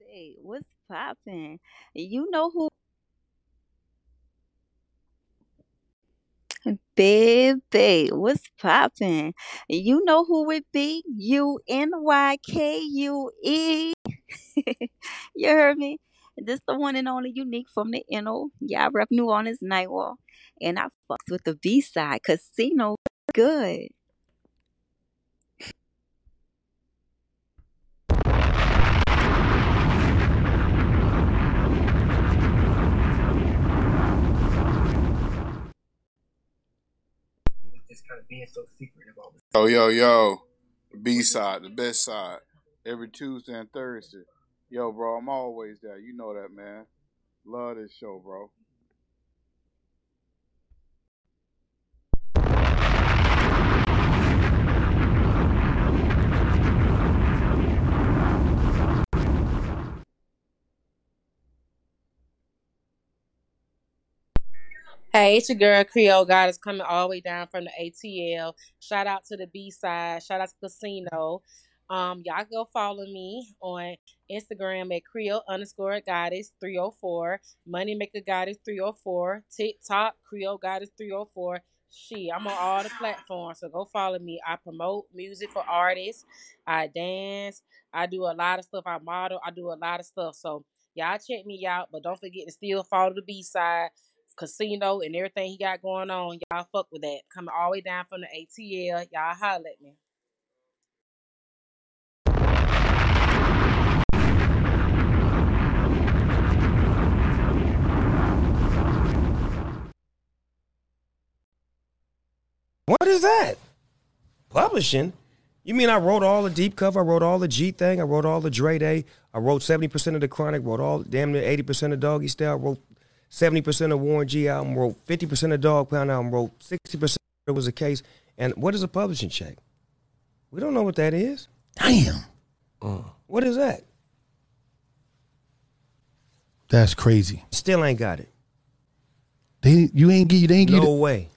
Hey, what's poppin'? You know who, baby, what's poppin'? You know who it be? U N Y K U E. You heard me? This the one and only unique from the NO. Yeah, I rep New Orleans Nightwalk. And I fucks with the B side, Casino good. Oh, yo, yo, yo. The B side, the best side. Every Tuesday and Thursday. Yo, bro, I'm always there. You know that, man. Love this show, bro. Hey, it's your girl Creole Goddess coming all the way down from the ATL. Shout out to the B side. Shout out to Casino. Um, y'all go follow me on Instagram at Creole underscore Goddess 304. Moneymaker Goddess 304. TikTok Creole Goddess 304. She, I'm on all the platforms, so go follow me. I promote music for artists. I dance. I do a lot of stuff. I model. I do a lot of stuff. So y'all check me out, but don't forget to still follow the B side casino and everything he got going on. Y'all fuck with that. Coming all the way down from the ATL. Y'all holler at me. What is that? Publishing? You mean I wrote all the deep cover? I wrote all the G thing. I wrote all the Dre Day. I wrote seventy percent of the Chronic. Wrote all damn near eighty percent of Doggy Style. Wrote seventy percent of Warren G album. Wrote fifty percent of Dog Pound album. Wrote sixty percent. It was a case. And what is a publishing check? We don't know what that is. Damn. Mm. What is that? That's crazy. Still ain't got it. They you ain't get you they ain't get No it. way.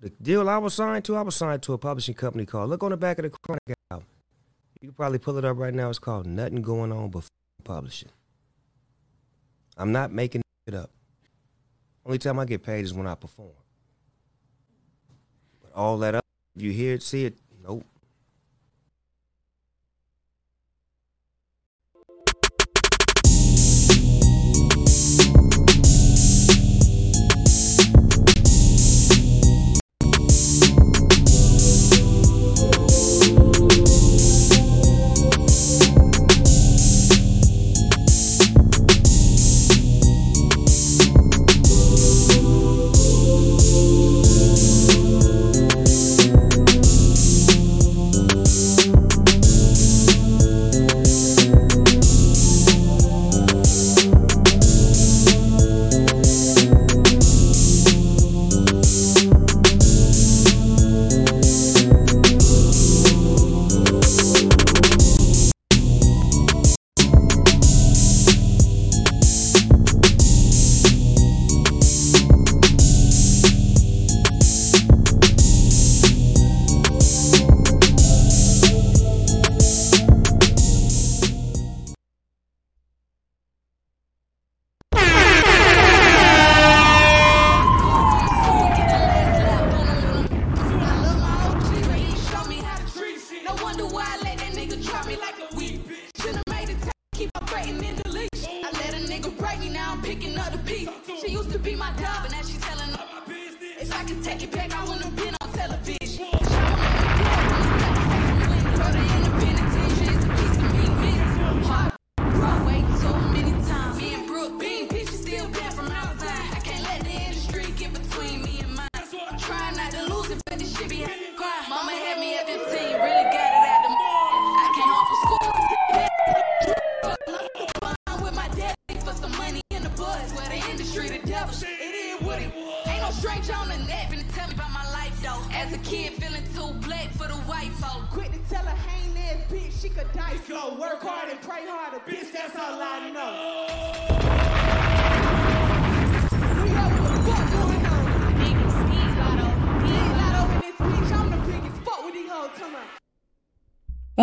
The deal I was signed to, I was signed to a publishing company called. Look on the back of the Chronic album. You can probably pull it up right now. It's called Nothing Going On But Publishing. I'm not making it up. Only time I get paid is when I perform. But all that up, you hear it, see it,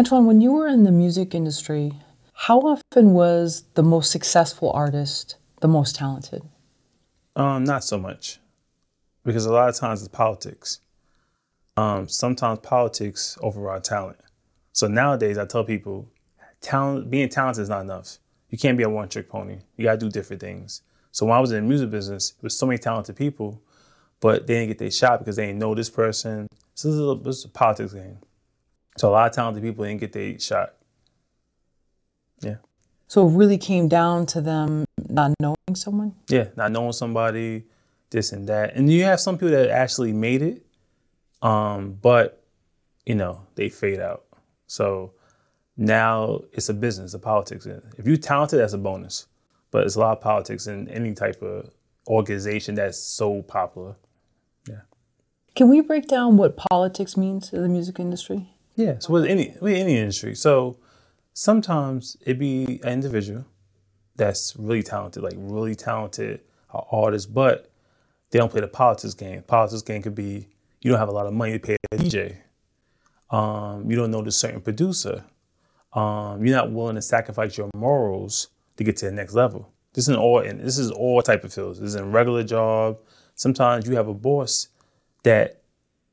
Antoine, when you were in the music industry, How often was the most successful artist the most talented? Um, not so much, because a lot of times it's politics. Um, sometimes politics override talent. So nowadays, I tell people, talent, being talented is not enough. You can't be a one-trick pony. You gotta do different things. So when I was in the music business, there was so many talented people, but they didn't get their shot because they didn't know this person. So this is a, this is a politics game. So a lot of talented people didn't get their shot. Yeah. So it really came down to them not knowing someone? Yeah, not knowing somebody, this and that. And you have some people that actually made it, um, but you know, they fade out. So now it's a business, a politics. If you're talented, that's a bonus. But it's a lot of politics in any type of organization that's so popular. Yeah. Can we break down what politics means in the music industry? Yeah, so with any with any industry. So sometimes it be an individual that's really talented, like really talented artist, but they don't play the politics game. Politics game could be you don't have a lot of money to pay a DJ. Um, you don't know the certain producer. Um, you're not willing to sacrifice your morals to get to the next level. This is all this is all type of fields. This is in regular job. Sometimes you have a boss that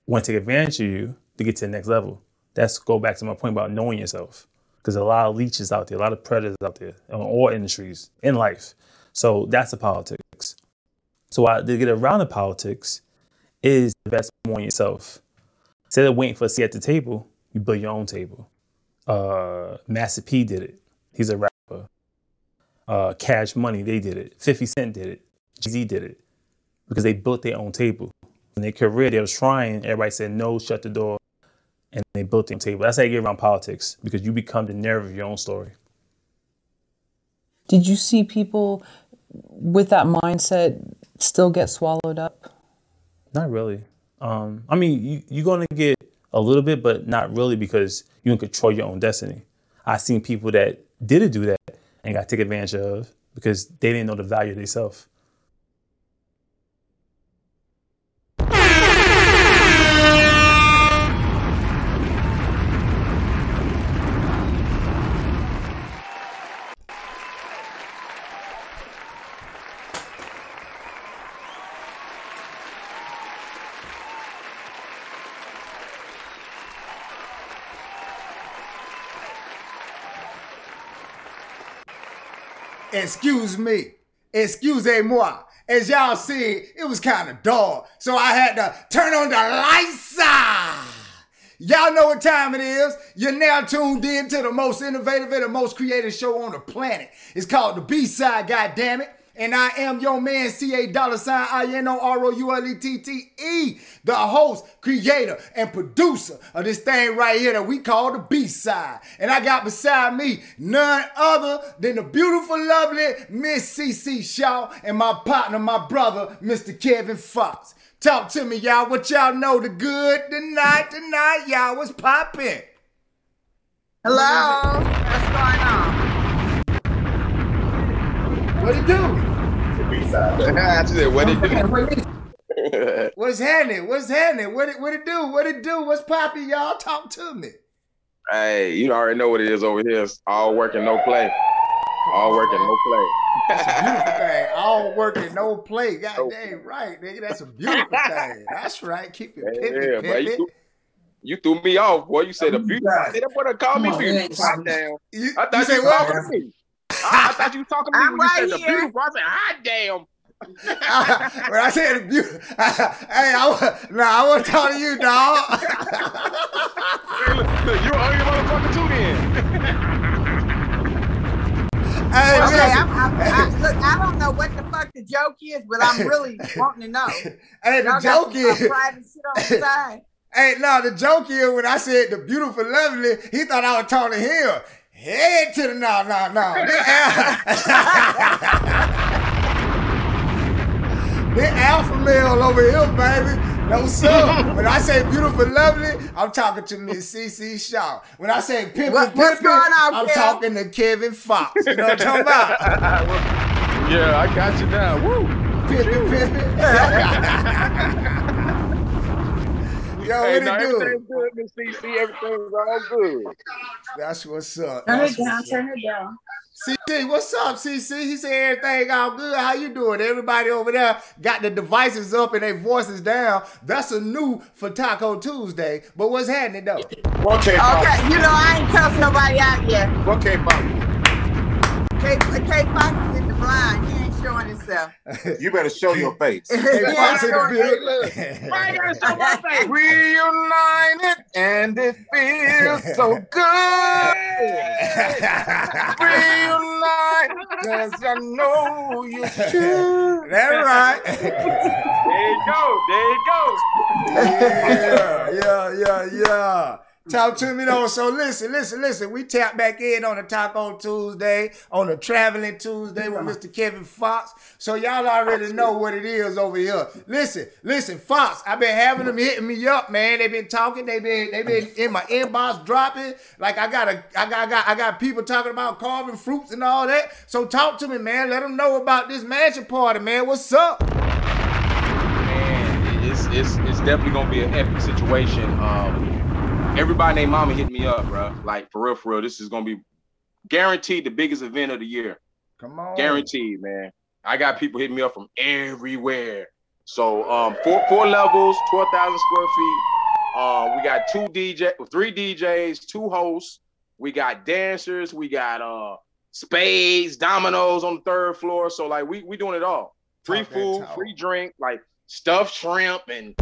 want to take advantage of you to get to the next level. That's go back to my point about knowing yourself. Because a lot of leeches out there, a lot of predators out there in all industries in life. So that's the politics. So I, to get around the politics is the best on yourself. Instead of waiting for a seat at the table, you build your own table. Uh, Master P did it. He's a rapper. Uh, Cash Money, they did it. 50 Cent did it. Jay-Z did it. Because they built their own table. In their career, they was trying. Everybody said no, shut the door, and they built their own table. That's how you get around politics because you become the narrative of your own story. Did you see people with that mindset still get swallowed up? Not really. Um, I mean, you, you're going to get a little bit, but not really because you can control your own destiny. I've seen people that didn't do that and got taken advantage of because they didn't know the value of themselves. Excuse me. Excusez-moi. As y'all see, it was kind of dark, so I had to turn on the lights. Ah! Y'all know what time it is. You're now tuned in to the most innovative and the most creative show on the planet. It's called The B-Side, goddammit. And I am your man, C-A dollar sign I-N-O-R-O-U-L-E-T-T-E, the host, creator, and producer of this thing right here that we call the B-Side. And I got beside me none other than the beautiful, lovely Miss CC Shaw and my partner, my brother, Mr. Kevin Fox. Talk to me, y'all. What y'all know? The good, the night, the night, y'all. What's poppin'? Hello. What's going on? What it do? I said, what it do? What's happening? What's happening? What it what it do? What it do? What's poppin', y'all? Talk to me. hey, you already know what it is over here. It's all work and no play. All work and no play. That's a beautiful thing. All work and no play. God dang right, nigga. That's a beautiful thing. That's right. Keep it Yeah, pimpin', but you threw, you threw me off, boy. You said the beauty. I said that boy called me beautiful. Damn. You, I you thought say you, what? to me. I, I thought you were talking to me I'm when you right said the here. beautiful. I said, hot damn. when I said the beauty, hey, I nah, I want to talk to you, dog. Hey, look, look, you're an ugly motherfucker too then. hey, Okay. I'm, I'm, I, look, I don't know what the fuck the joke is, but I'm really wanting to know. Hey, the joke is, private shit on the side. hey, no, the joke is when I said the beautiful, lovely, he thought I was talking to him. Head to the no, no, no. The alpha male over here, baby. No, sir. When I say beautiful, lovely, I'm talking to Miss CC Shaw. When I say pimpin', What- pimpin', on, I'm Kev? talking to Kevin Fox. You know what I'm talking about? yeah, I got you now. Woo. Pimpin', pimpin'. Yo, hey, what no, it do? everything's good, Miss CC. Everything's all good. That's what's up. Turn That's it down, what's up. turn it down. CC, what's up, CC? He said everything all good. How you doing? Everybody over there got the devices up and their voices down. That's a new for Taco Tuesday. But what's happening though? What K Okay, you know I ain't cussed nobody out yet. What K pop? K K Fox is in the blind. He ain't showing himself. You better show your face. Hey, ain't Fox in the building. Why you show my face? Reunited and it feels so good. Reunite, cause I know you should. That's right. There you go. There you go. yeah, yeah, yeah, yeah. Talk to me though. So listen, listen, listen. We tap back in on the Taco Tuesday, on the Traveling Tuesday with Mr. Kevin Fox. So y'all already know what it is over here. Listen, listen, Fox. I've been having them hitting me up, man. They've been talking. They've been they've been in my inbox dropping. Like I got a I got I got I got people talking about carving fruits and all that. So talk to me, man. Let them know about this mansion party, man. What's up? Man, it's it's it's definitely gonna be an epic situation. Um, everybody named Mama hit me up, bro. Like for real, for real. This is gonna be guaranteed the biggest event of the year. Come on. Guaranteed, man. I got people hitting me up from everywhere. So um, four four levels, twelve thousand square feet. Uh, we got two DJ, three DJs, two hosts. We got dancers. We got uh spades, dominoes on the third floor. So like we we doing it all. Free Talk food, free drink, like stuffed shrimp, and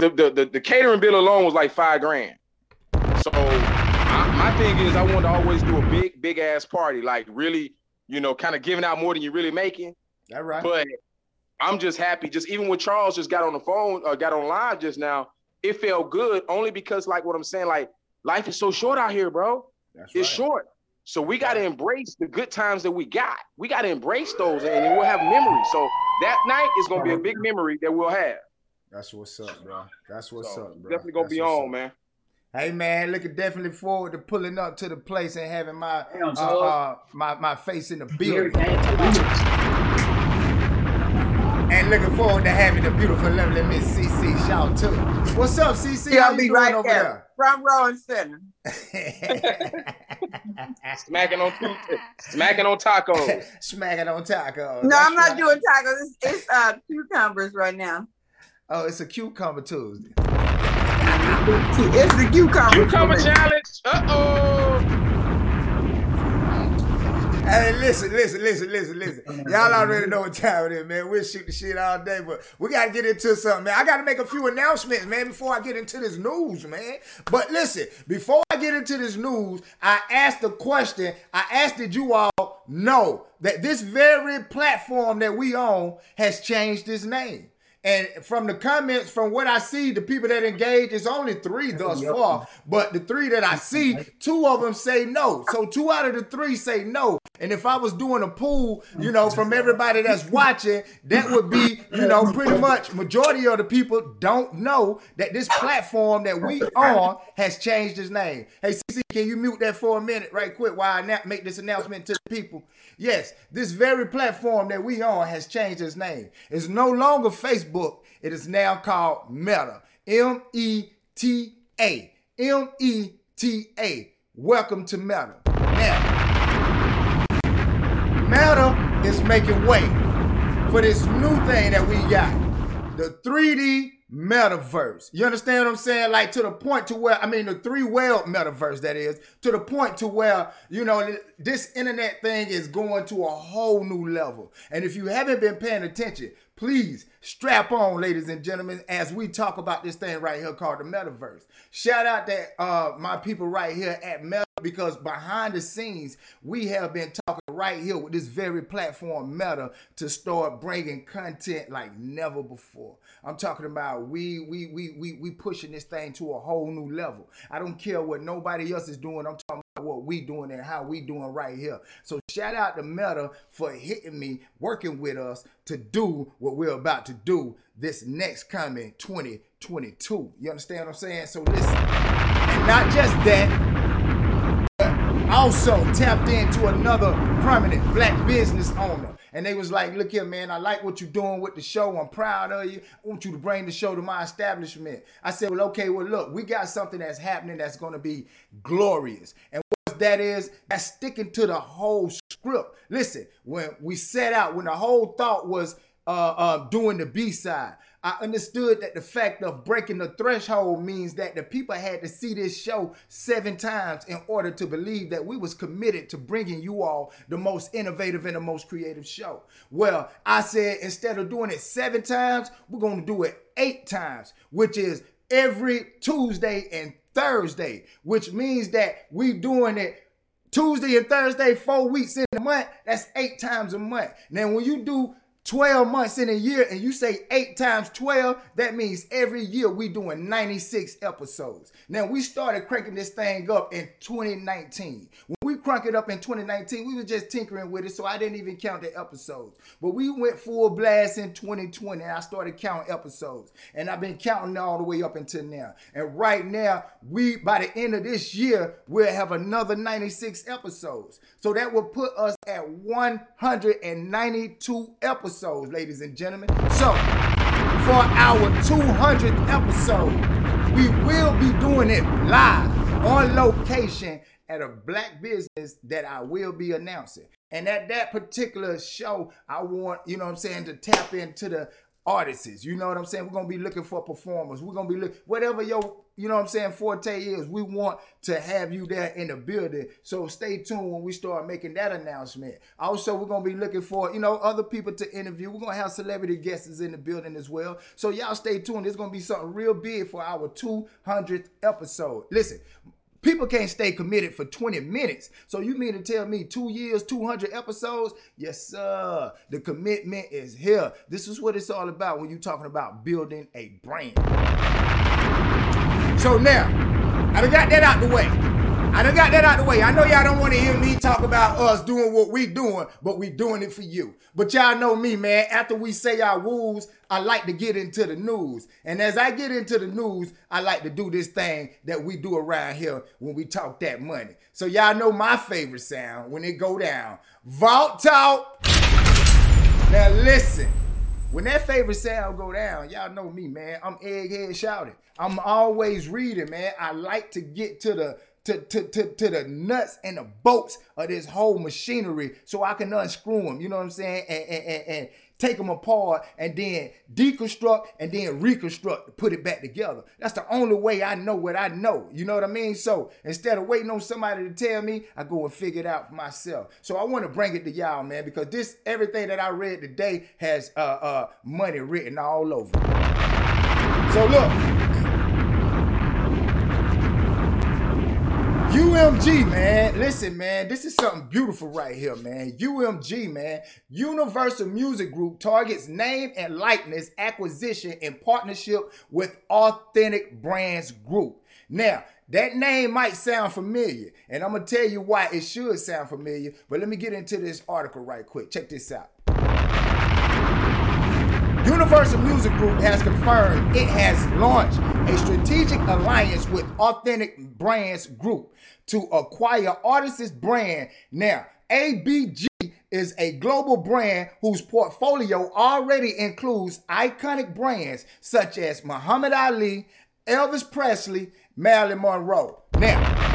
the, the the the catering bill alone was like five grand. So I, my thing is, I want to always do a big, big ass party, like really, you know, kind of giving out more than you're really making. That right. But I'm just happy. Just even when Charles just got on the phone, uh, got on live just now, it felt good only because, like what I'm saying, like life is so short out here, bro. That's It's short. So we got to embrace the good times that we got. We got to embrace those, and we'll have memories. So that night is gonna be a big memory that we'll have. That's what's up, bro. That's what's So, up, bro. Definitely gonna That's be on, up. man. Hey man, looking definitely forward to pulling up to the place and having my Damn, uh, uh, my my face in the building. And looking forward to having the beautiful, lovely Miss CC shout too. What's up, CC? I'll be doing right over there, front row and center. Smacking on smacking on tacos. Smacking on tacos. No, That's I'm not right. doing tacos. It's, it's uh, cucumbers right now. Oh, it's a cucumber Tuesday. It's the cucumber. Cucumber Tuesday. challenge. Uh oh. Hey, listen, listen, listen, listen, listen. Y'all already know what time it is, man. We'll shoot the shit all day, but we gotta get into something, man. I gotta make a few announcements, man, before I get into this news, man. But listen, before I get into this news, I asked the question. I asked did you all know that this very platform that we own has changed its name? And from the comments, from what I see, the people that engage, it's only three thus far. But the three that I see, two of them say no. So two out of the three say no. And if I was doing a pool, you know, from everybody that's watching, that would be, you know, pretty much majority of the people don't know that this platform that we on has changed its name. Hey, CC, can you mute that for a minute, right quick, while I make this announcement to the people? Yes, this very platform that we on has changed its name. It's no longer Facebook. It is now called Meta. M E T A. M E T A. Welcome to Meta. Now, Meta is making way for this new thing that we got. The 3D metaverse. You understand what I'm saying? Like to the point to where I mean the three world metaverse that is to the point to where you know this internet thing is going to a whole new level. And if you haven't been paying attention, please strap on, ladies and gentlemen, as we talk about this thing right here called the metaverse. Shout out that uh my people right here at Meta because behind the scenes we have been talking right here with this very platform Meta to start bringing content like never before. I'm talking about we we we we we pushing this thing to a whole new level. I don't care what nobody else is doing. I'm talking about what we doing and how we doing right here. So shout out to Meta for hitting me, working with us to do what we're about to do this next coming 2022. You understand what I'm saying? So listen, and not just that, but also tapped into another prominent black business owner. and they was like, "Look here, man, I like what you're doing with the show. I'm proud of you. I want you to bring the show to my establishment." I said, "Well, okay, well, look, we got something that's happening that's going to be glorious." And that is, that's sticking to the whole script. Listen, when we set out, when the whole thought was uh, uh, doing the B side. I understood that the fact of breaking the threshold means that the people had to see this show seven times in order to believe that we was committed to bringing you all the most innovative and the most creative show. Well, I said instead of doing it seven times, we're going to do it eight times, which is every Tuesday and Thursday, which means that we doing it Tuesday and Thursday, four weeks in a month. That's eight times a month. Now, when you do 12 months in a year and you say 8 times 12 that means every year we doing 96 episodes now we started cranking this thing up in 2019 when we cranked it up in 2019 we were just tinkering with it so i didn't even count the episodes. But we went full blast in 2020 and i started counting episodes. And i've been counting all the way up until now. And right now we by the end of this year we'll have another 96 episodes. So that will put us at 192 episodes, ladies and gentlemen. So, for our 200th episode, we will be doing it live on location at a black business that I will be announcing. And at that particular show, I want, you know what I'm saying, to tap into the artists. You know what I'm saying? We're gonna be looking for performers. We're gonna be look whatever your you know what I'm saying forte is. We want to have you there in the building. So stay tuned when we start making that announcement. Also, we're gonna be looking for you know other people to interview. We're gonna have celebrity guests in the building as well. So y'all stay tuned. It's gonna be something real big for our 200th episode. Listen. People can't stay committed for 20 minutes. So you mean to tell me two years, 200 episodes? Yes, sir. The commitment is here. This is what it's all about when you're talking about building a brand. So now, I done got that out the way. I done got that out the way. I know y'all don't want to hear me talk about us doing what we doing, but we doing it for you. But y'all know me, man. After we say our woos, I like to get into the news. And as I get into the news, I like to do this thing that we do around here when we talk that money. So y'all know my favorite sound when it go down. Vault talk. Now listen. When that favorite sound go down, y'all know me, man. I'm egghead shouting. I'm always reading, man. I like to get to the to, to, to, to the nuts and the bolts of this whole machinery so I can unscrew them, you know what I'm saying? And, and, and, and take them apart and then deconstruct and then reconstruct, put it back together. That's the only way I know what I know. You know what I mean? So instead of waiting on somebody to tell me, I go and figure it out for myself. So I want to bring it to y'all, man, because this everything that I read today has uh, uh, money written all over. So look, UMG, man. Listen, man, this is something beautiful right here, man. UMG, man. Universal Music Group targets name and likeness acquisition in partnership with Authentic Brands Group. Now, that name might sound familiar, and I'm gonna tell you why it should sound familiar, but let me get into this article right quick. Check this out. Universal Music Group has confirmed it has launched a strategic alliance with Authentic Brands Group to acquire Artist's brand. Now, ABG is a global brand whose portfolio already includes iconic brands such as Muhammad Ali, Elvis Presley, Marilyn Monroe. Now,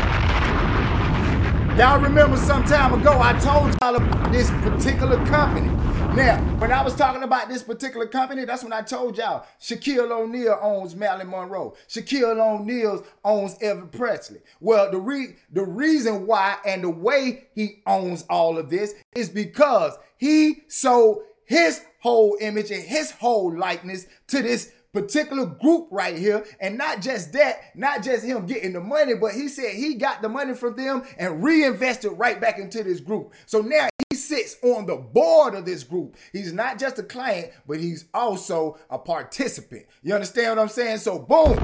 Y'all remember some time ago I told y'all about this particular company. Now, when I was talking about this particular company, that's when I told y'all Shaquille O'Neal owns Marilyn Monroe. Shaquille O'Neal owns Elvis Presley. Well, the re- the reason why and the way he owns all of this is because he sold his whole image and his whole likeness to this particular group right here. And not just that, not just him getting the money, but he said he got the money from them and reinvested right back into this group. So now sits on the board of this group. He's not just a client, but he's also a participant. You understand what I'm saying? So boom.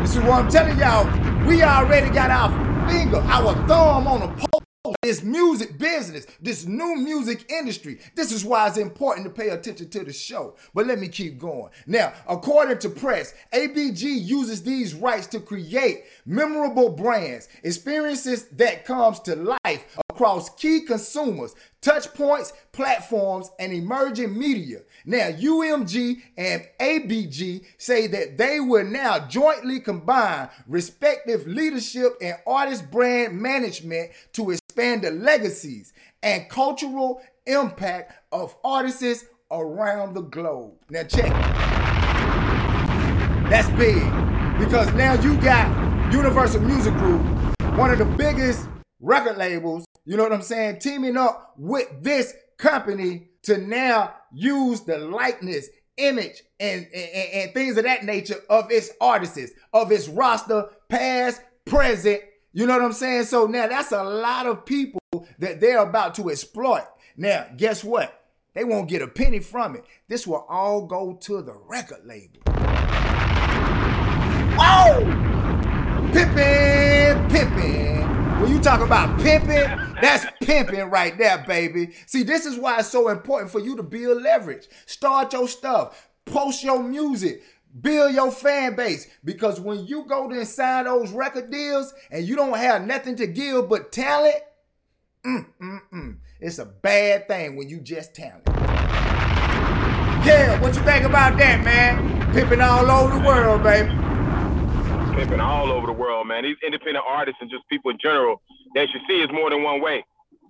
This is what I'm telling y'all. We already got our finger, our thumb on the this music business, this new music industry. This is why it's important to pay attention to the show. But let me keep going. Now, according to press, ABG uses these rights to create memorable brands, experiences that comes to life across key consumers, touch points, platforms, and emerging media. Now, UMG and ABG say that they will now jointly combine respective leadership and artist brand management to expand the legacies and cultural impact of artists around the globe. Now, check it. That's big because now you got Universal Music Group, one of the biggest record labels, you know what I'm saying, teaming up with this company to now use the likeness, image, and, and, and things of that nature of its artists, of its roster, past, present. You know what I'm saying? So now that's a lot of people that they're about to exploit. Now, guess what? They won't get a penny from it. This will all go to the record label. Oh! Pimpin', pimpin'. When you talk about pimping, that's pimping right there, baby. See, this is why it's so important for you to build leverage. Start your stuff, post your music, build your fan base. Because when you go to sign those record deals and you don't have nothing to give but talent, mm, mm, mm. It's a bad thing when you just talent. Yeah, what you think about that, man? Pimping all over the world, baby. pimping all over the world, man. These independent artists and just people in general, they should see is more than one way.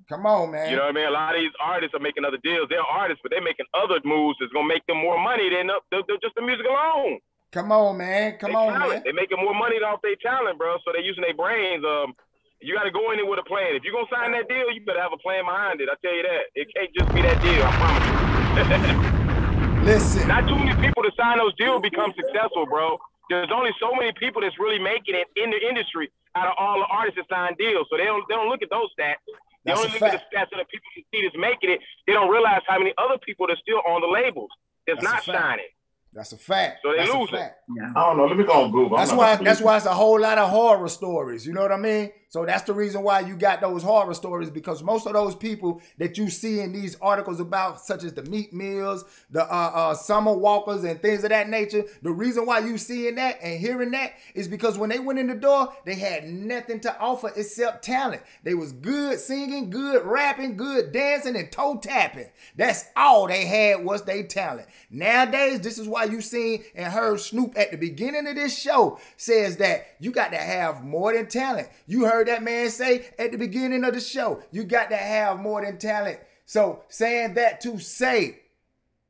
Come on, man. You know what I mean? A lot of these artists are making other deals. They're artists, but they're making other moves that's gonna make them more money than the, the, the- just the music alone. Come on, man. Come They on, talent. man. They're making more money off their talent, bro. So they're using their brains. Um, you got to go in there with a plan. If you're gonna sign that deal, you better have a plan behind it. I tell you that. It can't just be that deal. I promise you. Listen. Not too many people to sign those deals become successful, bro. There's only so many people that's really making it in the industry out of all the artists that sign deals. So they don't they don't look at those stats. They That's only a look at the stats of the people you see that's making it. They don't realize how many other people that's still on the labels that's, That's not signing. That's a fact. So they That's a losing. fact. I don't know. Let me go on Google. That's why. That's why it's a whole lot of horror stories. You know what I mean? So that's the reason why you got those horror stories because most of those people that you see in these articles about, such as the Meek Mills, the uh, uh, summer walkers, and things of that nature, the reason why you seeing that and hearing that is because when they went in the door, they had nothing to offer except talent. They was good singing, good rapping, good dancing, and toe tapping. That's all they had was they talent. Nowadays, this is why you seen and heard Snoop at the beginning of this show says that you got to have more than talent. You heard that man say at the beginning of the show, you got to have more than talent. So saying that to say,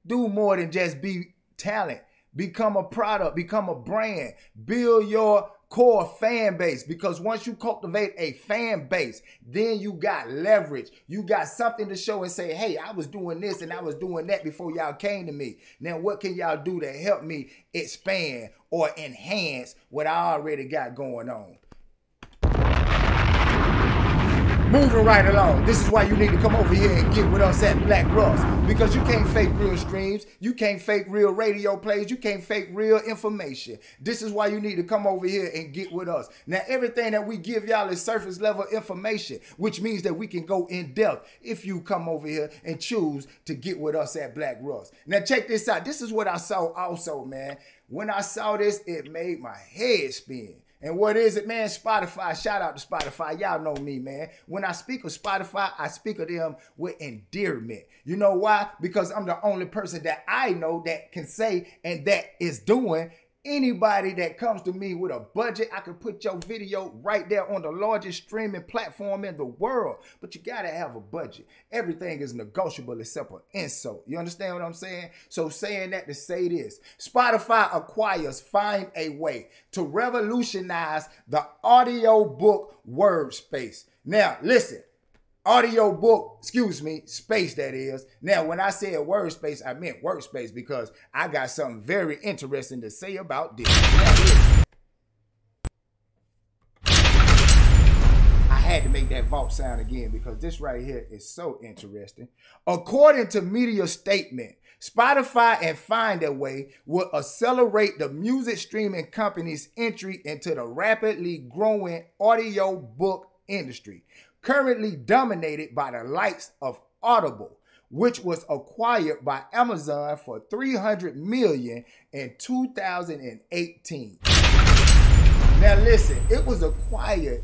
do more than just be talent. Become a product, become a brand, build your core fan base because once you cultivate a fan base, then you got leverage. You got something to show and say, hey, I was doing this and I was doing that before y'all came to me. Now, what can y'all do to help me expand or enhance what I already got going on? Moving right along. This is why you need to come over here and get with us at Black Ross. Because you can't fake real streams. You can't fake real radio plays. You can't fake real information. This is why you need to come over here and get with us. Now, everything that we give y'all is surface level information, which means that we can go in depth if you come over here and choose to get with us at Black Ross. Now, check this out. This is what I saw also, man. When I saw this, it made my head spin. And what is it, man? Spotify. Shout out to Spotify. Y'all know me, man. When I speak of Spotify, I speak of them with endearment. You know why? Because I'm the only person that I know that can say and that is doing. Anybody that comes to me with a budget, I can put your video right there on the largest streaming platform in the world. But you gotta have a budget. Everything is negotiable except for insult. You understand what I'm saying? So saying that to say this, Spotify acquires Findaway to revolutionize the audio book word space. Now, listen, audio book, excuse me, space that is. Now, when I said word space, I meant workspace because I got something very interesting to say about this. I had to make that vault sound again because this right here is so interesting. According to media statement, Spotify and Findaway will accelerate the music streaming company's entry into the rapidly growing audio book industry, currently dominated by the likes of Audible, which was acquired by Amazon for 300 million in 2018. Now listen, it was acquired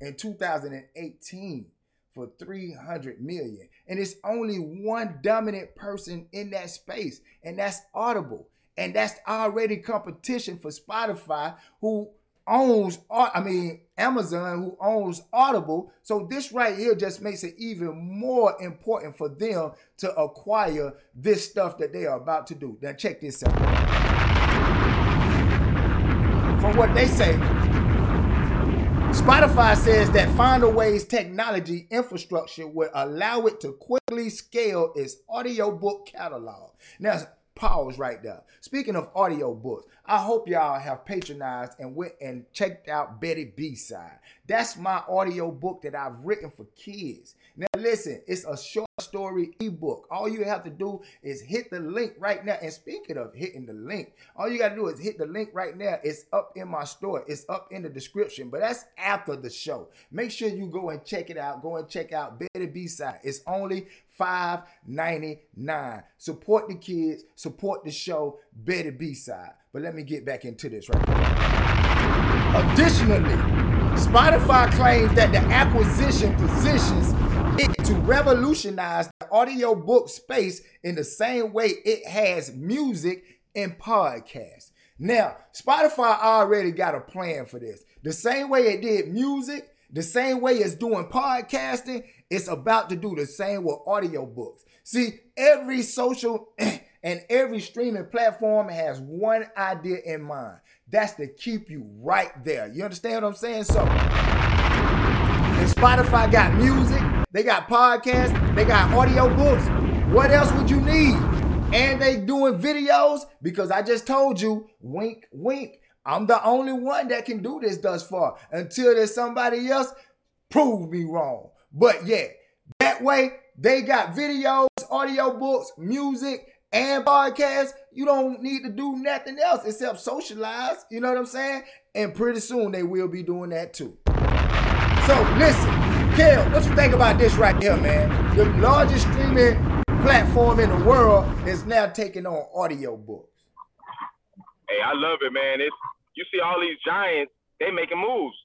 in 2018. for 300 million. And it's only one dominant person in that space, and that's Audible. And that's already competition for Spotify, who owns, I mean, Amazon, who owns Audible. So this right here just makes it even more important for them to acquire this stuff that they are about to do. Now, check this out. From what they say, Spotify says that Findaway's technology infrastructure would allow it to quickly scale its audiobook catalog. Now, pause right there. Speaking of audiobooks, I hope y'all have patronized and went and checked out Betty B Side. That's my audiobook that I've written for kids. Now, listen, it's a short story ebook. All you have to do is hit the link right now. And speaking of hitting the link, all you got to do is hit the link right now. It's up in my store, it's up in the description, but that's after the show. Make sure you go and check it out. Go and check out Betty B Side. It's only $5.99. Support the kids, support the show, Betty B Side. But let me get back into this right now. Additionally, Spotify claims that the acquisition positions it to revolutionize the audiobook space in the same way it has music and podcasts. Now, Spotify already got a plan for this. The same way it did music, the same way it's doing podcasting, it's about to do the same with audiobooks. See, every social and every streaming platform has one idea in mind. That's to keep you right there. You understand what I'm saying? So, if Spotify got music, they got podcasts, they got audiobooks. What else would you need? And they doing videos because I just told you, wink, wink. I'm the only one that can do this thus far. Until there's somebody else, prove me wrong. But yeah, that way they got videos, audiobooks, music, and podcasts. You don't need to do nothing else except socialize. You know what I'm saying? And pretty soon they will be doing that too. So listen, Kel, what you think about this right here, man? The largest streaming platform in the world is now taking on audiobooks. Hey, I love it, man. It's you see all these giants, they making moves.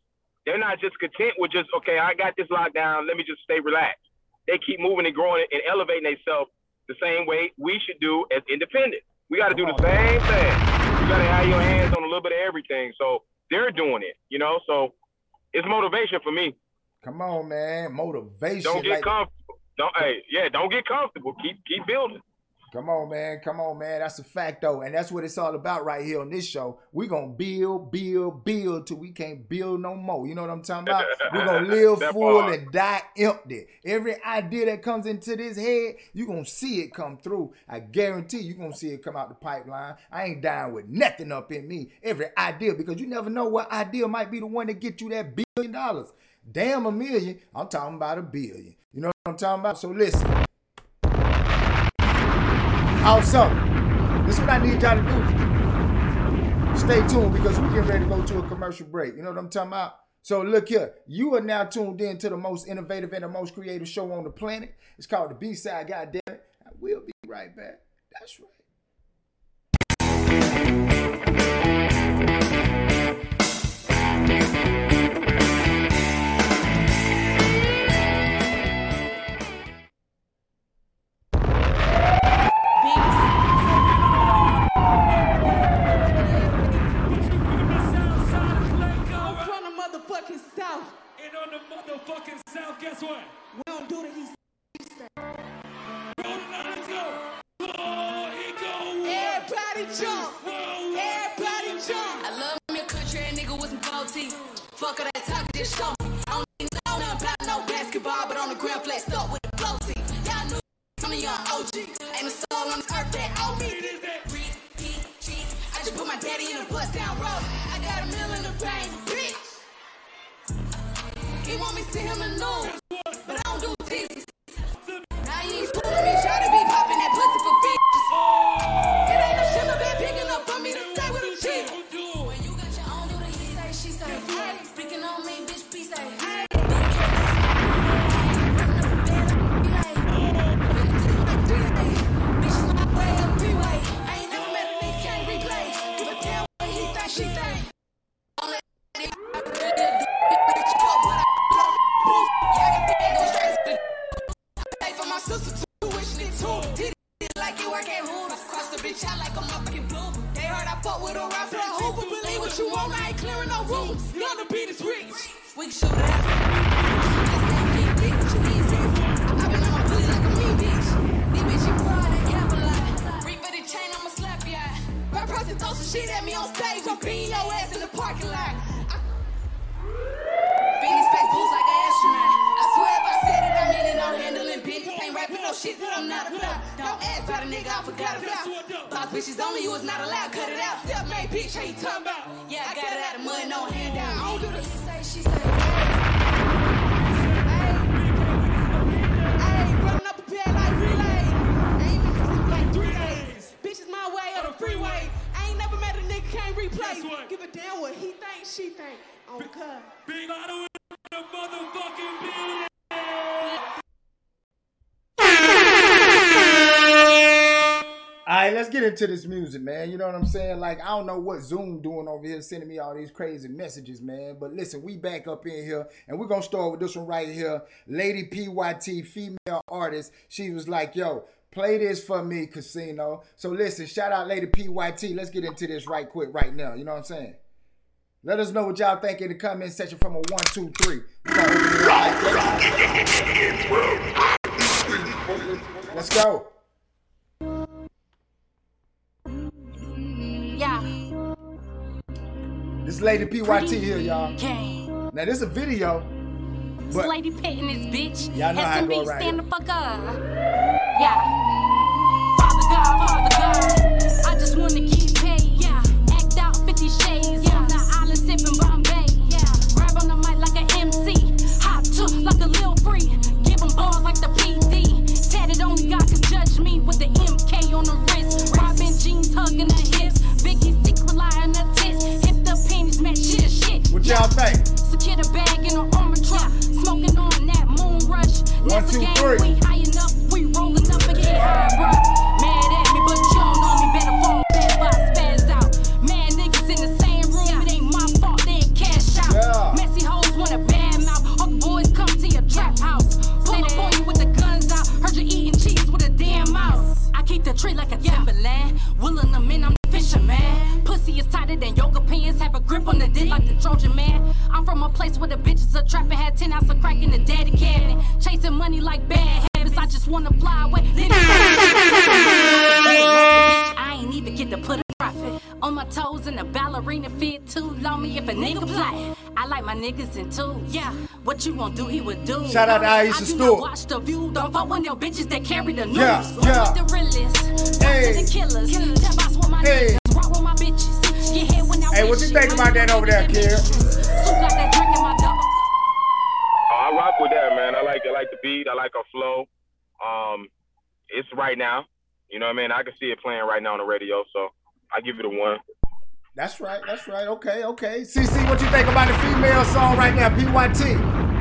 They're not just content with just okay, I got this lockdown. Let me just stay relaxed. They keep moving and growing and elevating themselves the same way we should do as independent. We got to do the same thing. You got to have your hands on a little bit of everything. So they're doing it, you know. So it's motivation for me. Come on, man. Motivation. Don't get like- comfortable. Don't hey, yeah, don't get comfortable. Keep keep building. Come on, man. Come on, man. That's a fact, though. And that's what it's all about right here on this show. We're going to build, build, build till we can't build no more. You know what I'm talking about? We're going to live full part. and die empty. Every idea that comes into this head, you're going to see it come through. I guarantee you're going to see it come out the pipeline. I ain't dying with nothing up in me. Every idea, because you never know what idea might be the one that get you that billion dollars. Damn a million. I'm talking about a billion. You know what I'm talking about? So listen. Also, this is what I need y'all to do. Stay tuned because we're getting ready to go to a commercial break. You know what I'm talking about? So look here, you are now tuned in to the most innovative and the most creative show on the planet. It's called the B-Side, goddamn it. I will be right back. That's right. Parking lot. Face boots like an astronaut. I swear if I said it, I mean it. I'm handling business. Ain't rapping no shit that I'm not about. Don't ask about a nigga I forgot about. Boss bitches only, you was not allowed. Cut it out. Self made bitch, how you talking about? Yeah, I got it out of mud, no handout. A nigga can't replay. Give a damn what he think, she think. Oh God. Big Otto in the motherfucking building. All right, let's get into this music, man. You know what I'm saying? Like, I don't know what Zoom doing over here, sending me all these crazy messages, man. But listen, we back up in here, and we're gonna start with this one right here. Lady PYT, female artist. She was like, "Yo, play this for me, Casino." So listen, shout out Lady PYT. Let's get into this right quick, right now. You know what I'm saying? Let us know what y'all think in the comment section from a one, two, three. We gonna open it up like that. Let's go. Yeah. This lady PYT here, y'all. Now this is a video, This lady pitting this bitch. Y'all know how it go right stand the fuck up. Yeah. I just wanna keep paid. Yeah. Act out 50 shades. Yeah. On the island sipping Bombay. Yeah. Grab on the mic like an MC. Hot took like a lil free. Give 'em balls like the PD. Tatted only can judge Shout out to Aisha Stewart. watch the view. Don't fuck with your bitches that carry the news. Yeah, yeah. the realest. Hey. to the killers. Tell my Hey. niggas. With my bitches. Get hit when I Hey, what you think about that over there, kid? Who got that drink in my double? Oh, I rock with that, man. I like I like the beat. I like her flow. Um, it's right now. You know what I mean? I can see it playing right now on the radio, so I give it a one. That's right. That's right. Okay. Okay. CC, what you think about the female song right now? PYT.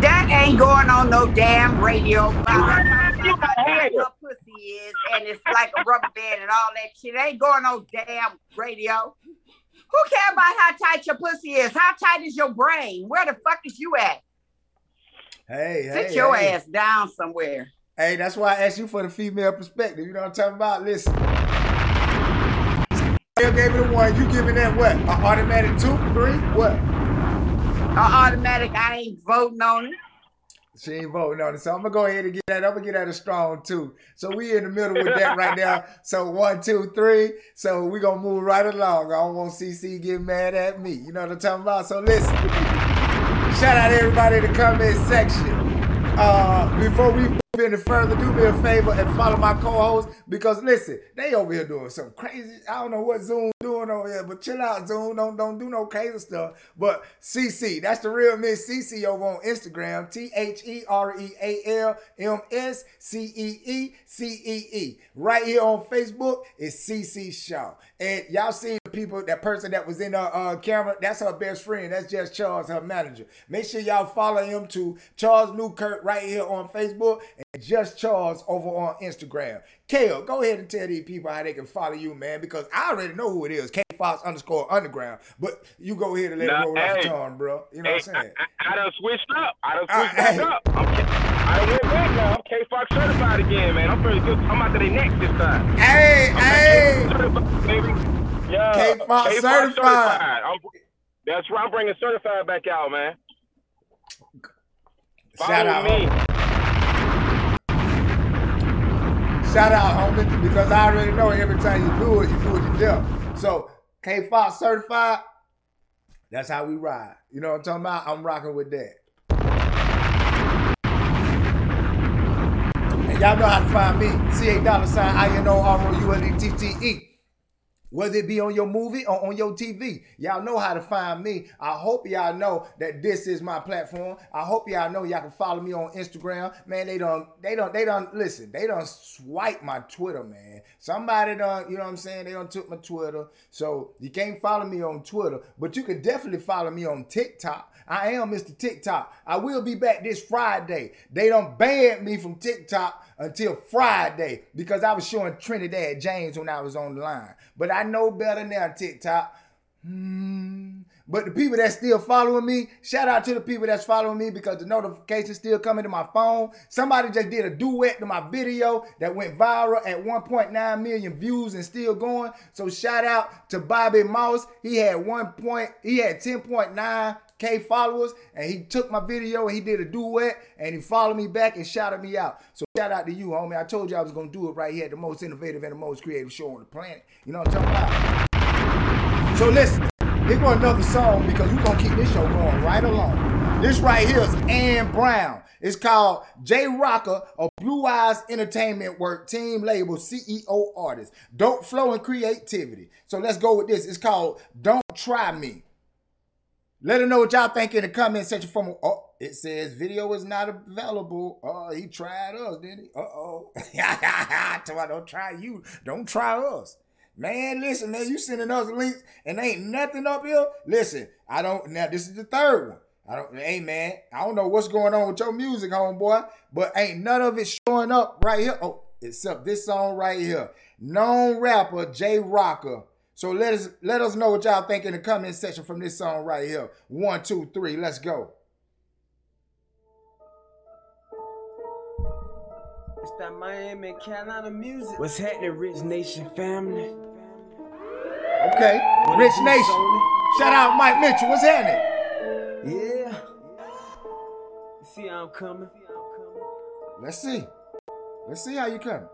That ain't going on no damn radio. Her pussy is, and it's like a rubber band and all that shit. It ain't going on damn radio. Who care about how tight your pussy is? How tight is your brain? Where the fuck is you at? Hey, Sit hey, your hey. ass down somewhere. Hey, that's why I asked you for the female perspective. You know what I'm talking about? Listen. Gave it a one. You giving that what? An automatic two, three? What? Automatic, I ain't voting on it. She ain't voting on it. So I'm gonna go ahead and get that. I'm gonna get that a strong two. So we in the middle with that right now. So one, two, three. So we gonna move right along. I don't want CC get mad at me. You know what I'm talking about? So listen. Shout out everybody in the comment section. Uh, before we move any further, do me a favor and follow my co-host because listen, they over here doing some crazy. I don't know what Zoom doing over here, but chill out, Zoom. Don't don't do no crazy stuff. But CC, that's the real Miss CC over on Instagram. T H E R E A L M S C E E C E E. Right here on Facebook is CC Shaw. And y'all the people, that person that was in the uh, camera, that's her best friend. That's just Charles, her manager. Make sure y'all follow him to Charles Newkirk right here on Facebook and just Charles over on Instagram. Kale, go ahead and tell these people how they can follow you, man, because I already know who it is. K Fox underscore underground. But you go ahead and let Nah, it roll off the hey, tongue, bro. You know what I'm saying? I done switched up. I done Ah, switched back hey. up. I'm, I went back now. I'm K Fox certified again, man. I'm pretty good. I'm out to their neck this time. Hey, I'm hey. Certified, baby. Yeah. K-Fox certified. I'm, that's right. I'm bringing certified back out, man. Shout Follow out, me. Shout out, homie, because I already know every time you do it, you do it to death. So, K Fox certified, that's how we ride. You know what I'm talking about? I'm rocking with that. And y'all know how to find me. C-A dollar sign I-N-O-R-O-U-L-E-T-T-E. Whether it be on your movie or on your TV, y'all know how to find me. I hope y'all know that this is my platform. I hope y'all know y'all can follow me on Instagram. Man, they don't, they don't, they don't listen. They don't swipe my Twitter, man. Somebody done, you know what I'm saying? They don't took my Twitter, so you can't follow me on Twitter, but you can definitely follow me on TikTok. I am Mr. TikTok. I will be back this Friday. They don't ban me from TikTok until Friday because I was showing Trinidad James when I was on the line. But I know better now, TikTok. Hmm. But the people that still following me, shout out to the people that's following me because the notifications still coming to my phone. Somebody just did a duet to my video that went viral at 1.9 million views and still going. So shout out to Bobby Mouse. He had one point, he had 10.9 Followers, and he took my video and he did a duet and he followed me back and shouted me out. So shout out to you, homie. I told you I was gonna do it right here at the most innovative and the most creative show on the planet. You know what I'm talking about? So listen, here go another song because we're gonna keep this show going right along. This right here is Ann Brown. It's called J Rocker of Blue Eyes Entertainment Work Team Label CEO Artist. Dope flow and creativity. So let's go with this. It's called Don't Try Me. Let her know what y'all think in the comment section from oh, it says video is not available. Oh, he tried us, didn't he? Uh-oh. Don't try you. Don't try us. Man, listen, man, you sending us links and ain't nothing up here. Listen, I don't now this is the third one. I don't hey man, I don't know what's going on with your music, homeboy, but ain't none of it showing up right here. Oh, except this song right here. Known rapper J Rocker. So let us let us know what y'all think in the comment section from this song right here. One, two, three, let's go. It's that Miami, Carolina music. What's happening, Rich Nation family? Okay, What Rich Nation. Sony? Shout out Mike Mitchell. What's happening? Yeah. You see how I'm coming? Let's see. Let's see how you come.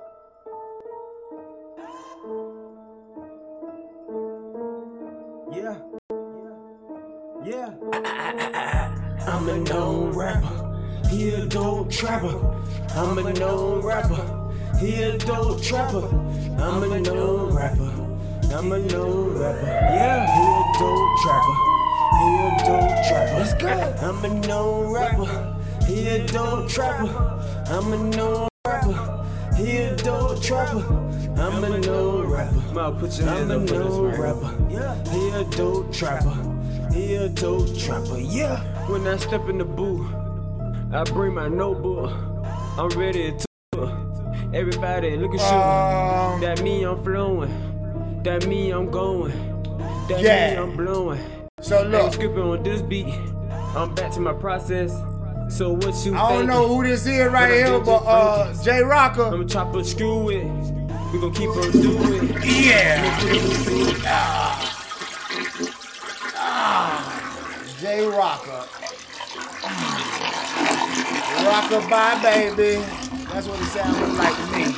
I'm a known rapper. He a dope trapper. I'm a known rapper. He a dope trapper. I'm a known rapper. I'm a known rapper. Yeah, he a dope trapper. He a dope trapper. Let's go. I'm a known rapper. He a dope trapper. I'm a known rapper. He a dope trapper. I'm a known rapper. Ma, put your hands up for this, man. rapper. He a dope trapper. Dope trapper. Yeah. When I step in the booth, I bring my notebook. I'm ready to. Everybody, look at you. That me, I'm flowing. That me, I'm going. That Yeah. me, I'm blowing. So look. skipping on this beat. I'm back to my process. So what you I don't know who this is right here, but uh J Rocker. I'm chop a screw it. We gon' keep on do it. Yeah. J Rocker. Rocker bye baby. That's what it sounds like to me.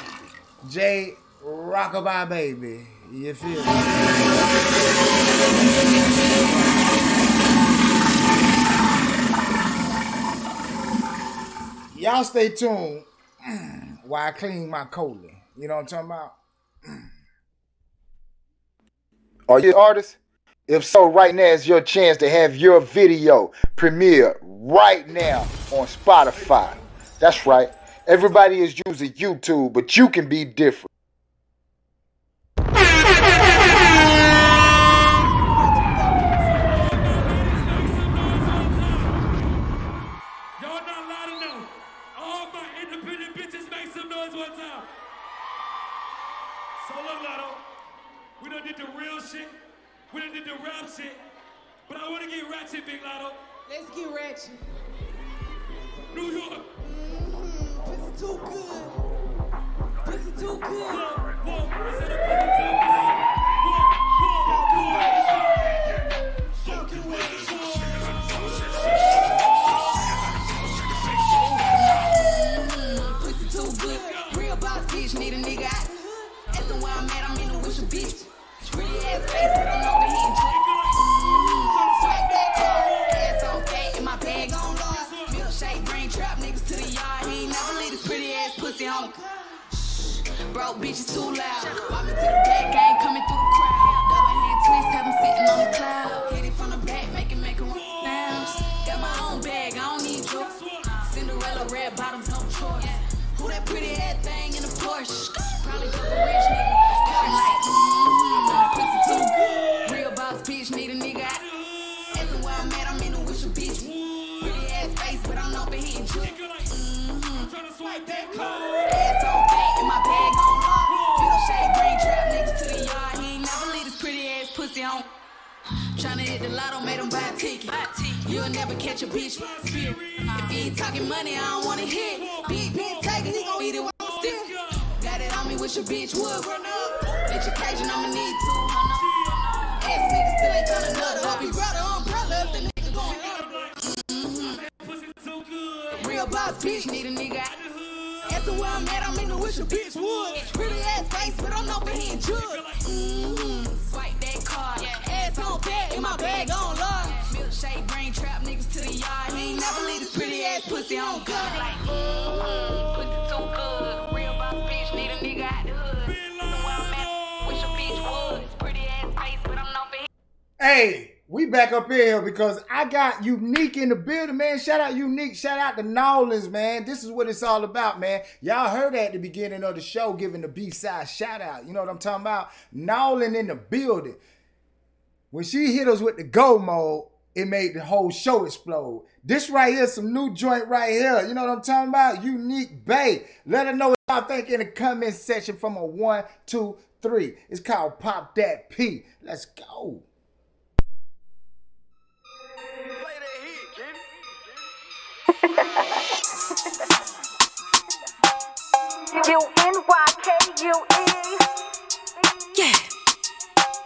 J Rocker bye baby. You feel me? Y'all stay tuned while I clean my colon. You know what I'm talking about? Are you an artist? If so, right now is your chance to have your video premiere right now on Spotify. That's right. Everybody is using YouTube, but you can be different. Shit. We done did the rap shit. But I want to get ratchet, Big Lotto. Let's get ratchet. New York. Mm-hmm. too good. Pussy too good. Pussy too good. Real boss bitch, need a nigga out. Asking where I'm at, I'm in the wish a bitch. Pretty ass face, but I'm over here. Swipe that card. Ass on fat, and my bag on large. Milkshake, brain trap niggas to the yard. He Broke bitches too loud. To the back, coming through the crowd. Double twist, have sitting on the cloud. Hit it from the back. Got my own bag, I don't need yours. Cinderella, red bottoms, no choice. Who that pretty ass thing in the Porsche? Probably just rich nigga. Starting like, mm-hmm, Tryna hit the lotto, made him buy a ticket. You'll never catch a bitch spirit. If he ain't talking money, I don't wanna hit. Big dick take it, he gon' eat it while I'm still. Got it on me, wish a bitch would. Education, I'ma need to. Ass niggas still ain't tryna nut. Hope he brought her umbrella if the nigga gon' Mhm. Real boss bitch, need a nigga. Asking where I'm at, I'm in the wish a bitch would. Pretty ass face, but I'm over here in jug. Mm-hmm. Swipe that card. Ass on fat, and my bag on large. Milkshake, brain trap niggas to the yard. He ain't never leave this pretty ass pussy on guard. Like. Pussy too good. Real boss bitch, need a nigga out the hood. Asking where I'm at, wish a bitch would. Pretty ass face, but I'm over here. Hey, we back up here because I got Unique in the building, man. Shout out Unique. Shout out to Nolans, man. This is what it's all about, man. Y'all heard at the beginning of the show giving the B-side shout out. You know what I'm talking about? Nolan in the building. When she hit us with the go mode, it made the whole show explode. This right here, some new joint right here. You know what I'm talking about? Unique Bay. Let her know what y'all think in the comment section from a one, two, three. It's called Pop That P. Let's go. U N Y K U E. Yeah.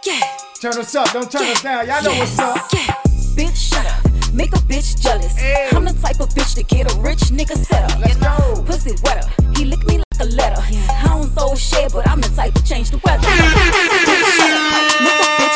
Yeah. Turn us up, don't turn us down. Y'all know what's up. Yeah. Bitch, shut up. Make a bitch jealous. I'm the type of bitch to get a rich nigga set up. Let's go. Pussy wetter. He lick me like a letter. Yeah. I don't throw shade, but I'm the type to change the weather. Bitch, shut up. Make a bitch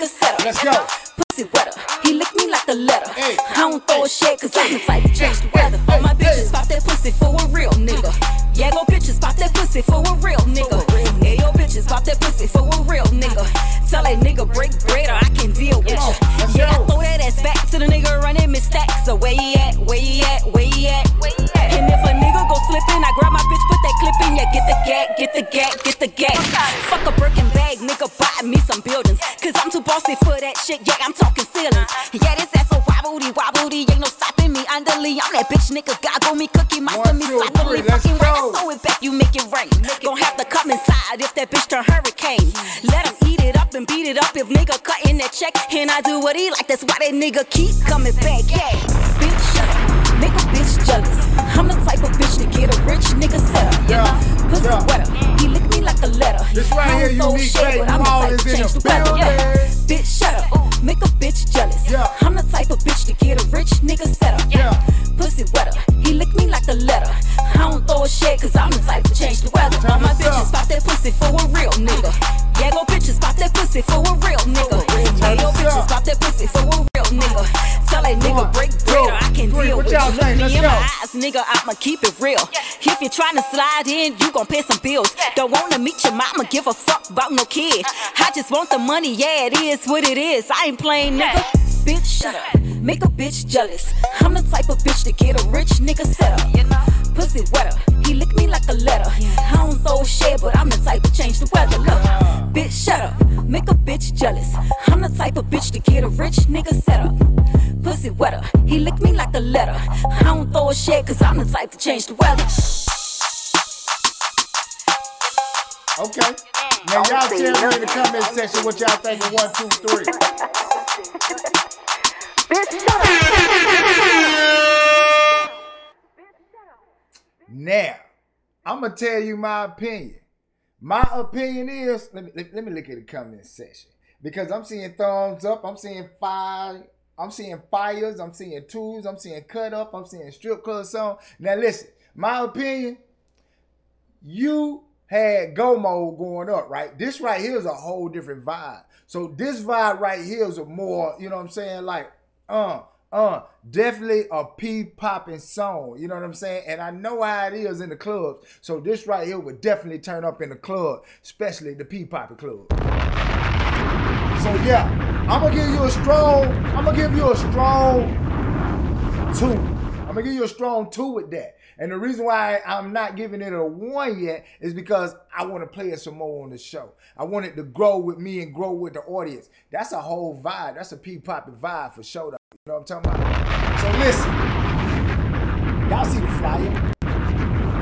rich nigga set up. Let's go. Pussy wetter. He lick me like a letter. I don't throw a shade, cause I'm the type to change the weather. All my bitches pop that pussy for a real nigga. Yeah, go bitches pop that pussy for a real nigga. Yeah, yo bitches pop that pussy for a real nigga. Tell that nigga break bread or I can deal with ya. Yeah, I throw that ass back to the nigga running me stacks. So where he at? Where he at? Where the gag, get the gag, get the gag. Fuck a Birkin bag, nigga, buy me some buildings. Cause I'm too bossy for that shit. Yeah, I'm talking ceilings. Yeah, this ass so wobbly, wobbly. Ain't no stopping me. Underly, I'm that bitch nigga. Goggle me, cookie, my me, cycling, fucking right. I throw it back, you make it rain. Gon' have to come inside if that bitch turn hurricane. Let him eat it up and beat it up if nigga cutting that check. And I do what he like, that's why that nigga keep coming back. Yeah, bitch, shut up. Make a bitch jealous. I'm the type of bitch to get a rich nigga set up. Yeah, pussy wetter. He lick me like a letter. This right here, Unique shade, but I'm the type to change the the weather. Yeah. Bitch, shut up. Make a bitch jealous. Yeah. I'm the type of bitch to get a rich nigga set up. Yeah. Pussy wetter. He lick me like a letter. I don't throw a shade cause I'm the type to change the weather. All my bitches pop that pussy for a real nigga. Yeah, go bitches pop that pussy for a real nigga. Yeah, yo bitches pop that pussy for a real nigga. Tell that nigga break bread can three. deal What with you. Look me Let's in go. my eyes, nigga, I'ma keep it real. If you're trying to slide in, you gon' pay some bills. Don't wanna meet your mama, give a fuck about no kid. Uh-uh. I just want the money, yeah, it is what it is. I ain't playing, nigga. Bitch, shut up. Make a bitch jealous. I'm the type of bitch to get a rich nigga set up. Pussy wetter. He lick me like a letter. I don't throw shade, but I'm the type to change the weather. Look, bitch, shut up. Make a bitch jealous. I'm the type of bitch to get a rich nigga set up. Pussy wetter. He lick me like a letter. I don't throw a shade, cause I'm the type to change the weather. Okay. Now y'all tell me in the comment section what y'all think of one, two, three. Now, I'm gonna tell you my opinion. My opinion is let me let, let me look at the comment section because I'm seeing thumbs up, I'm seeing fire, I'm seeing fires, I'm seeing tools, I'm seeing cut up, I'm seeing strip club song. Now listen, my opinion, you had go mode going up, right? This right here is a whole different vibe. So this vibe right here is a more, you know what I'm saying, like uh uh, definitely a popping song. You know what I'm saying? And I know how it is in the clubs. So this right here would definitely turn up in the club, especially the pee popping club. So yeah, I'm gonna give you a strong. I'm gonna give you a strong two. I'm gonna give you a strong two with that. And the reason why I'm not giving it a one yet is because I want to play it some more on the show. I want it to grow with me and grow with the audience. That's a whole vibe. That's a pee popping vibe for sure. though. You know what I'm talking about? So listen, y'all see the flyer?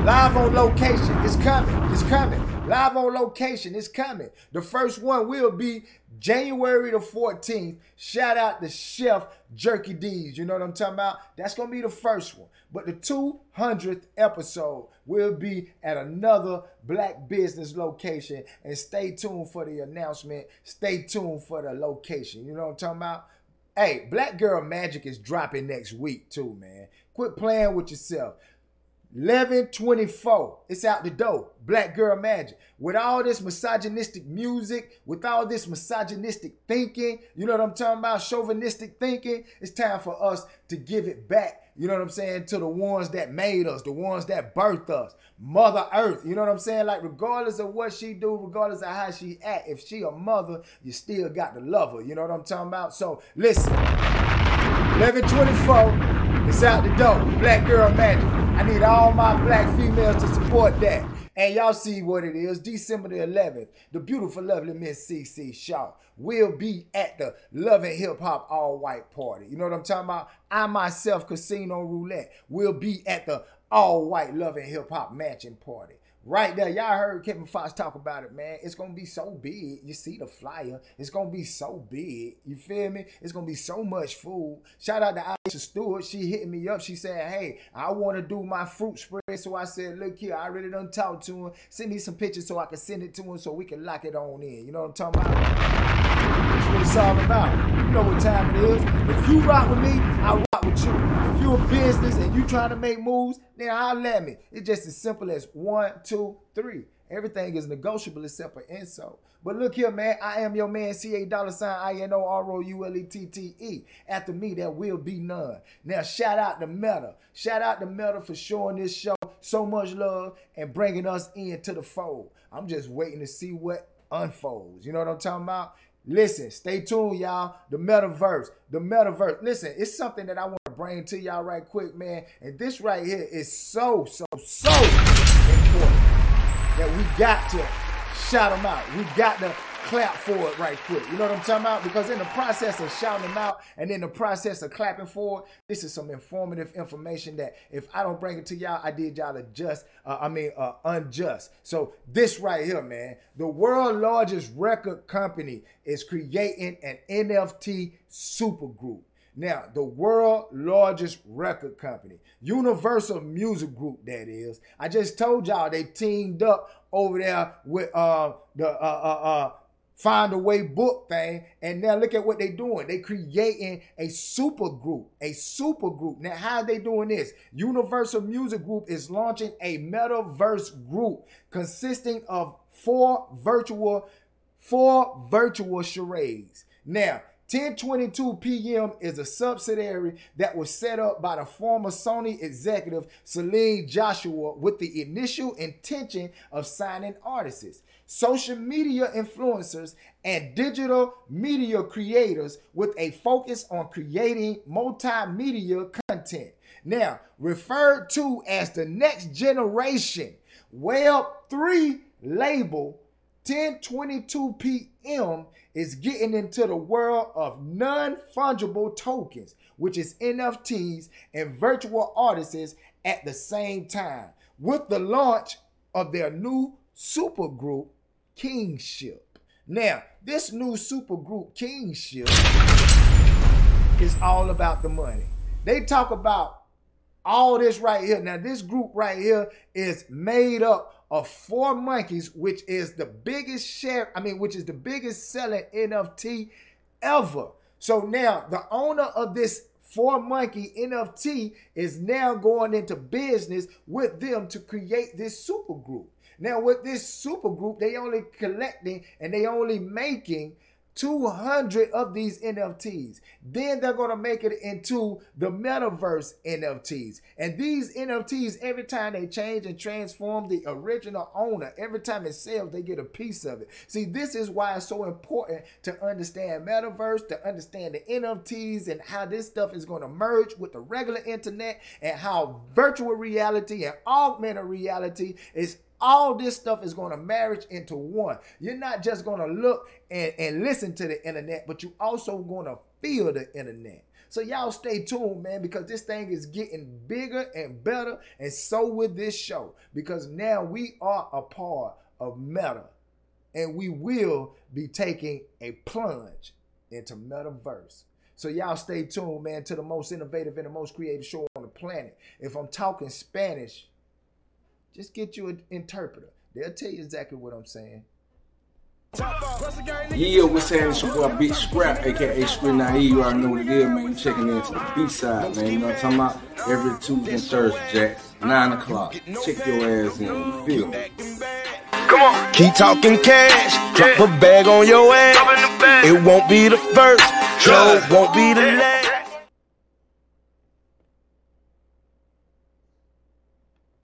Live on location, it's coming. It's coming. Live on location, it's coming. The first one will be January the 14th. Shout out to Chef Jerky D's. You know what I'm talking about? That's gonna be the first one. But the 200th episode will be at another black business location. And stay tuned for the announcement. Stay tuned for the location. You know what I'm talking about? Hey, Black Girl Magic is dropping next week too, man. Quit playing with yourself. 1124. It's out the door. Black Girl Magic. With all this misogynistic music, with all this misogynistic thinking, you know what I'm talking about? Chauvinistic thinking, it's time for us to give it back. You know what I'm saying? To the ones that made us, the ones that birthed us. Mother Earth. You know what I'm saying? Like, regardless of what she do, regardless of how she act, if she a mother, you still got to love her. You know what I'm talking about? So, listen. 1124. It's out the door. Black Girl Magic. I need all my black females to support that. And y'all see what it is. December the 11th, the beautiful, lovely Miss CC Shaw will be at the Love and Hip Hop All White Party. You know what I'm talking about? I myself, Casino Roulette, will be at the All White Love and Hip Hop Mansion Party. Right there, y'all heard Kevin Fox talk about it, man. It's gonna be so big. You see the flyer. It's gonna be so big. You feel me? It's gonna be so much food. Shout out to Aisha Stewart. She hit me up. She said, "Hey, I want to do my fruit spread." So I said, "Look here, I really done talk to him. Send me some pictures so I can send it to him so we can lock it on in. You know what I'm talking about? What it's all about. You know what time it is. If you rock with me, I rock with you. If you're a business and you trying to make moves, then holler let me. It's just as simple as one, two, three. Everything is negotiable except for insult. But look here, man. I am your man, C-A dollar sign I-N-O-R-O-U-L-E-T-T-E. After me, there will be none. Now, shout out to Meta. Shout out to Meta for showing this show so much love and bringing us into the fold. I'm just waiting to see what unfolds. You know what I'm talking about? Listen, stay tuned, y'all. The metaverse, the metaverse. Listen, it's something that I want to bring to y'all right quick, man. And this right here is so, so, so important that we got to shout them out. We got to clap for it right quick. You know what I'm talking about? Because in the process of shouting them out and in the process of clapping for it, this is some informative information that if I don't bring it to y'all, I did y'all a just, uh, I mean, uh, unjust. So this right here, man, the world largest record company is creating an NFT supergroup. Now, the world largest record company, Universal Music Group, that is. I just told y'all they teamed up over there with uh, the uh, uh, uh, Findaway book thing, and now look at what they're doing. They creating a super group, a super group. Now, how are they doing this? Universal Music Group is launching a metaverse group consisting of four virtual, four virtual charades. Now, 1022 PM is a subsidiary that was set up by the former Sony executive Celine Joshua with the initial intention of signing artists, social media influencers, and digital media creators with a focus on creating multimedia content. Now, referred to as the next generation Web3 label 1022 PM is getting into the world of non fungible tokens, which is NFTs and virtual artists at the same time, with the launch of their new supergroup, Kingship. Now, this new supergroup, Kingship, is all about the money. They talk about all this right here. Now, this group right here is made up of four monkeys, which is the biggest share, I mean, which is the biggest selling NFT ever. So now the owner of this four monkey NFT is now going into business with them to create this super group. Now, with this super group, they only collecting and they only making 200 of these NFTs. Then they're going to make it into the metaverse NFTs. And these NFTs, every time they change and transform the original owner, every time it sells, they get a piece of it. See, this is why it's so important to understand metaverse, to understand the NFTs and how this stuff is going to merge with the regular internet and how virtual reality and augmented reality is all this stuff is going to marriage into one. You're not just going to look and, and listen to the internet, but you also going to feel the internet. So y'all stay tuned, man, because this thing is getting bigger and better, and so with this show. Because now we are a part of Meta, and we will be taking a plunge into metaverse. So y'all stay tuned, man, to the most innovative and the most creative show on the planet. If I'm talking Spanish, just get you an interpreter. They'll tell you exactly what I'm saying. Yeah, what's saying? It's your boy Big Scrap, aka Scrap Naive. You already know what it is, man. You checking into the B side, man. You know what I'm talking about? Every Tuesday and Thursday, Jack. 9 o'clock. Check your ass in. You feel me? Come on. Keep talking cash. Drop a bag on your ass. It won't be the first. Show won't be the last.